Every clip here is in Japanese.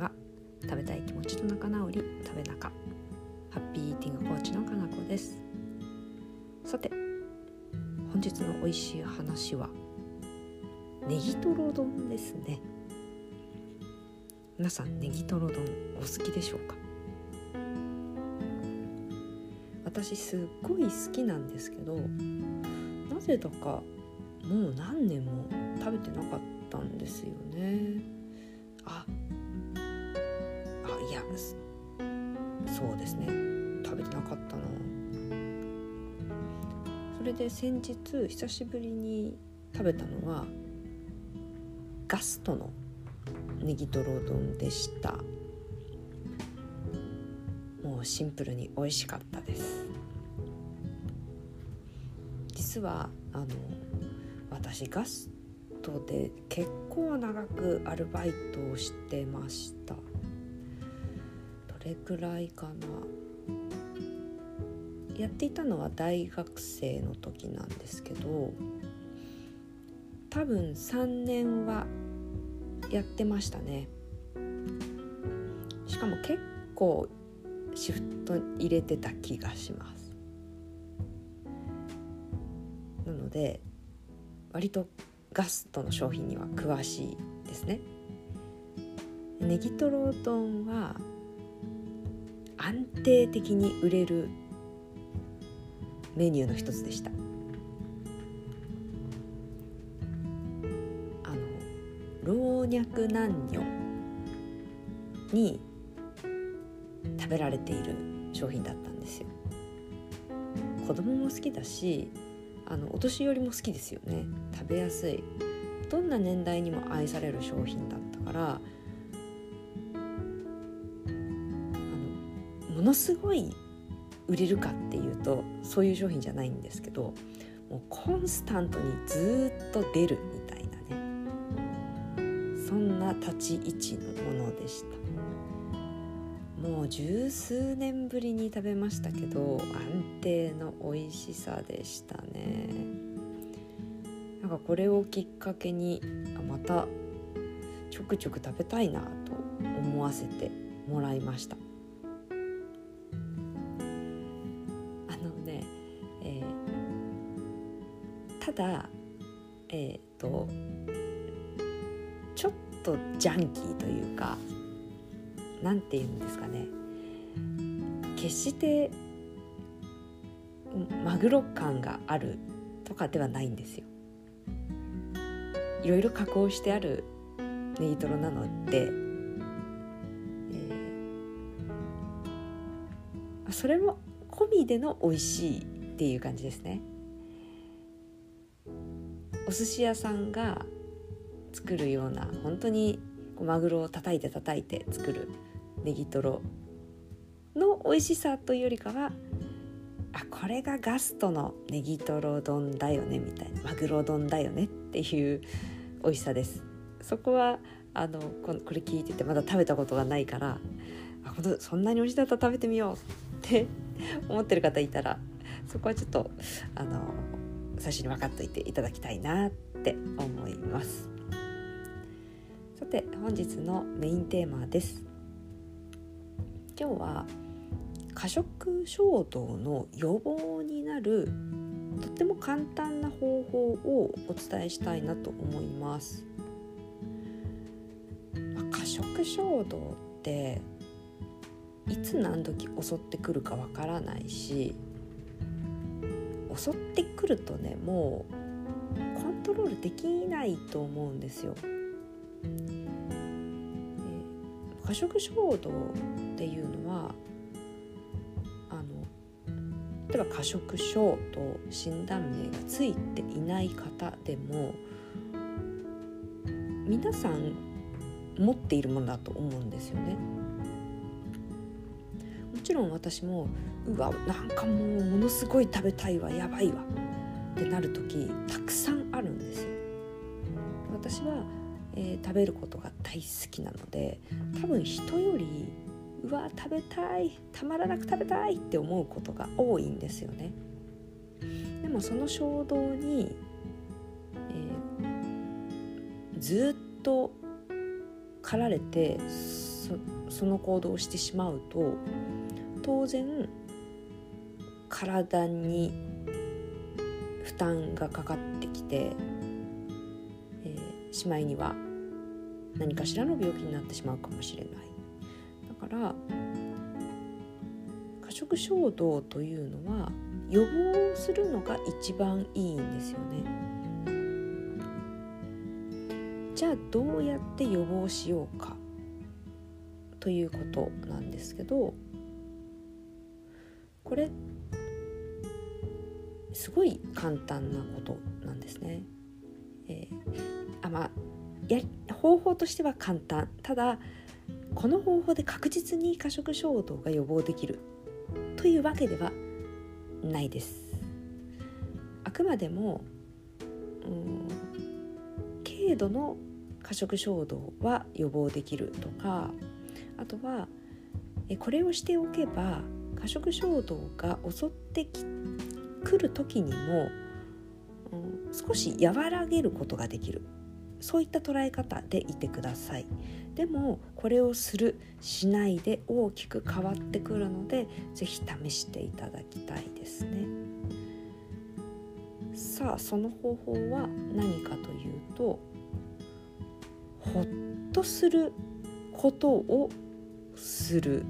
は食べたい気持ちと仲直り食べ仲。ハッピーイーティングコーチのかなこです。さて本日の美味しい話はネギトロ丼ですね。皆さんネギトロ丼お好きでしょうか？私すっごい好きなんですけどなぜだかもう何年も食べてなかったんですよね。ああいやそうですね。食べてなかったな。それで先日久しぶりに食べたのはガストのネギトロ丼でした。もうシンプルに美味しかったです。実はあの私ガストで結構長くアルバイトをしてました。れくらいかな。やっていたのは大学生の時なんですけど多分3年はやってましたね。しかも結構シフト入れてた気がします。なので割とガストの商品には詳しいですね。ネギトロ丼は安定的に売れるメニューの一つでした。あの老若男女に食べられている商品だったんですよ。子供も好きだしあのお年寄りも好きですよね。食べやすい。どんな年代にも愛される商品だったからものすごい売れるかっていうとそういう商品じゃないんですけどもうコンスタントにずっと出るみたいなね。そんな立ち位置のものでした。もう十数年ぶりに食べましたけど安定の美味しさでしたね。なんかこれをきっかけにあまたちょくちょく食べたいなと思わせてもらいました。ただえっ、ー、とちょっとジャンキーというか何て言うんですかね決してマグロ感があるとかではないんですよ。いろいろ加工してあるネギトロなので、えー、それも込みでの美味しいっていう感じですね。お寿司屋さんが作るような本当にマグロを叩いて叩いて作るネギトロの美味しさというよりかはあこれがガストのネギトロ丼だよねみたいなマグロ丼だよねっていう美味しさです。そこはあのこれ聞いててまだ食べたことがないからあそんなに美味しいだったら食べてみようって思ってる方いたらそこはちょっとあの最初に分かっといていただきたいなって思いますさて本日のメインテーマです今日は過食衝動の予防になるとっても簡単な方法をお伝えしたいなと思います。まあ、過食衝動っていつ何時襲ってくるかわからないし襲ってくるとねもうコントロールできないと思うんですよ。過食衝動っていうのはあの例えば過食症と診断名がついていない方でも皆さん持っているものだと思うんですよね。ろん私もうわなんかもうものすごい食べたいわやばいわってなる時たくさんあるんですよ。私は、えー、食べることが大好きなので多分人よりうわ食べたいたまらなく食べたいって思うことが多いんですよねでもその衝動に、えー、ずっと駆られてその行動をしてしまうと当然体に負担がかかってきて、えー、しまいには何かしらの病気になってしまうかもしれない。だから過食衝動というのは予防するのが一番いいんですよね。じゃあどうやって予防しようかということなんですけどこれすごい簡単なことなんですね。えー、あまあや方法としては簡単ただこの方法で確実に過食衝動が予防できるというわけではないです。あくまでも、うん、軽度の過食衝動は予防できるとかあとはこれをしておけば過食衝動が襲ってくる時にも、うん、少し和らげることができる。そういった捉え方でいてください。でもこれをするしないで大きく変わってくるので是非試していただきたいですね。さあその方法は何かというとほっとすることをする。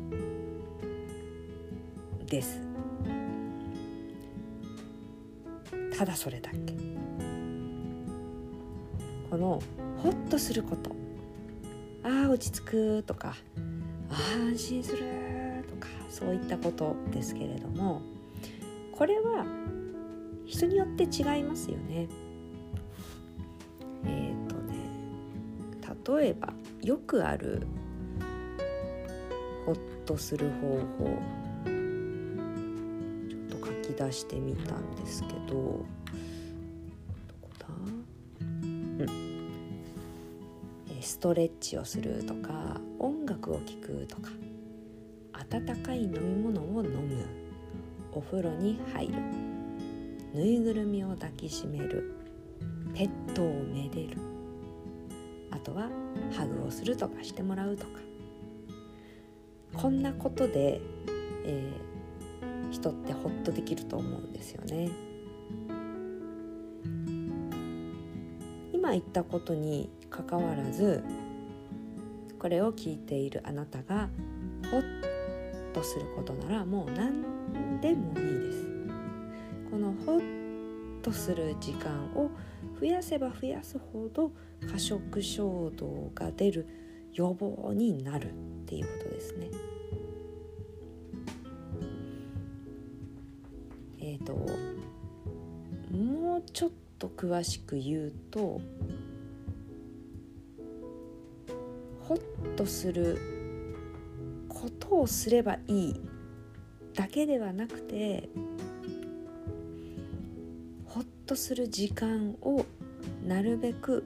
です。ただそれだけ。このホッとすること。ああ落ち着くとか。ああ安心するとか。そういったことですけれども。これは人によって違いますよね。えっ、ー、とね。例えばよくあるホッとする方法。出してみたんですけど。どこだ？うん。ストレッチをするとか音楽を聴くとか。温かい飲み物を飲む。お風呂に入る。ぬいぐるみを抱きしめる。ペットをめでる。あとはハグをするとかしてもらうとか。こんなことで、えー、人ってホッとできると思うんですよね。今言ったことにかかわらずこれを聞いているあなたがホッとすることならもう何でもいいです。このホッとする時間を増やせば増やすほど過食衝動が出る予防になるっていうことですね。ちょっと詳しく言うとホッとすることをすればいいだけではなくてホッとする時間をなるべく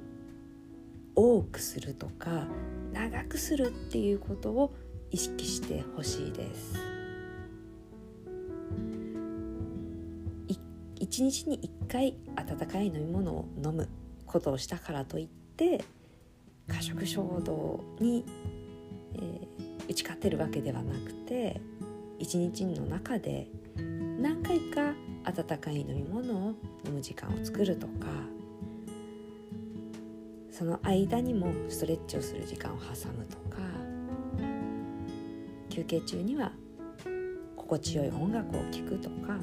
多くするとか長くするっていうことを意識してほしいです。一日に1回温かい飲み物を飲むことをしたからといって過食衝動に、えー、打ち勝てるわけではなくて一日の中で何回か温かい飲み物を飲む時間を作るとかその間にもストレッチをする時間を挟むとか休憩中には心地よい音楽を聴くとか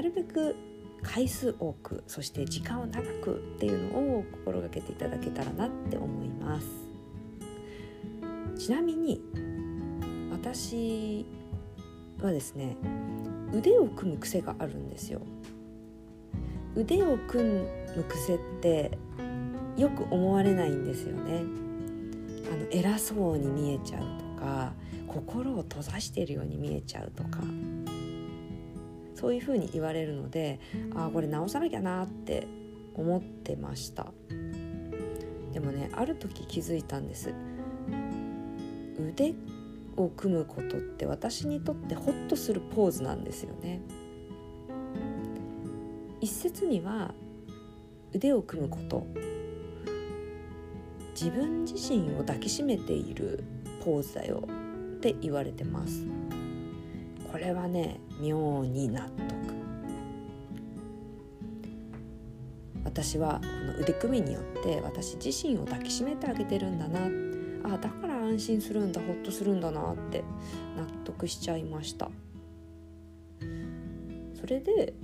なるべく回数多くそして時間を長くっていうのを心がけていただけたらなって思います。ちなみに私はですね腕を組む癖があるんですよ。腕を組む癖ってよく思われないんですよね。あの偉そうに見えちゃうとか心を閉ざしているように見えちゃうとか。そういうふうに言われるのでああこれ直さなきゃなって思ってました。でもねある時気づいたんです。腕を組むことって私にとってホッとするポーズなんですよね。一説には腕を組むこと自分自身を抱きしめているポーズだよって言われてます。これはね妙に納得。私はこの腕組みによって私自身を抱きしめてあげてるんだな。あだから安心するんだほっとするんだなって納得しちゃいました。それで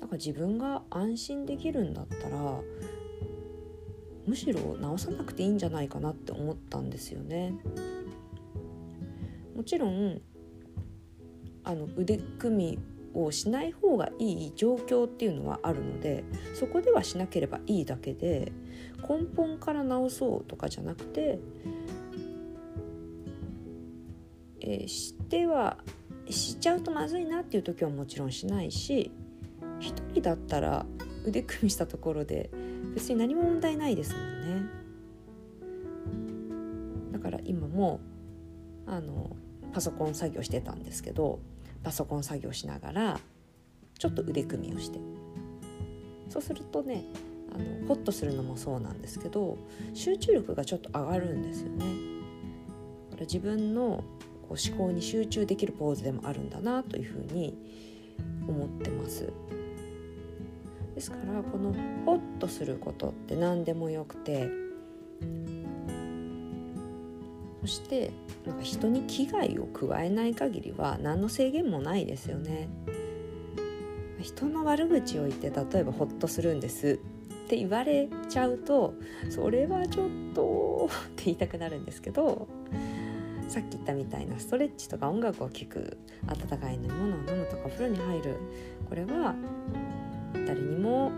なんか自分が安心できるんだったらむしろ直さなくていいんじゃないかなって思ったんですよね。もちろんあの腕組みをしない方がいい状況っていうのはあるのでそこではしなければいいだけで根本から直そうとかじゃなくて、えー、してはしちゃうとまずいなっていう時はもちろんしないし一人だったら腕組みしたところで別に何も問題ないですもんね。だから今もあのパソコン作業してたんですけどパソコン作業しながらちょっと腕組みをしてそうするとねあのホッとするのもそうなんですけど集中力がちょっと上がるんですよね。これ自分のこう思考に集中できるポーズでもあるんだなというふうに思ってます。ですからこのホッとすることって何でもよくてそしてなんか人に危害を加えない限りは何の制限もないですよね。人の悪口を言って例えばホッとするんですって言われちゃうとそれはちょっとって言いたくなるんですけどさっき言ったみたいなストレッチとか音楽を聴く温かい飲み物を飲むとかお風呂に入るこれは誰にも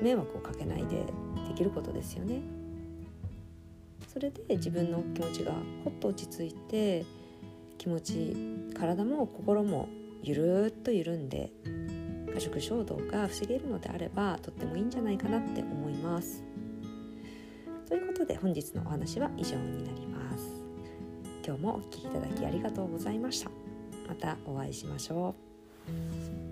迷惑をかけないでできることですよね。それで自分の気持ちがほっと落ち着いて気持ち体も心もゆるっと緩んで過食衝動が防げるのであればとってもいいんじゃないかなって思います。ということで本日のお話は以上になります。今日もお聴きいただきありがとうございました。またお会いしましょう。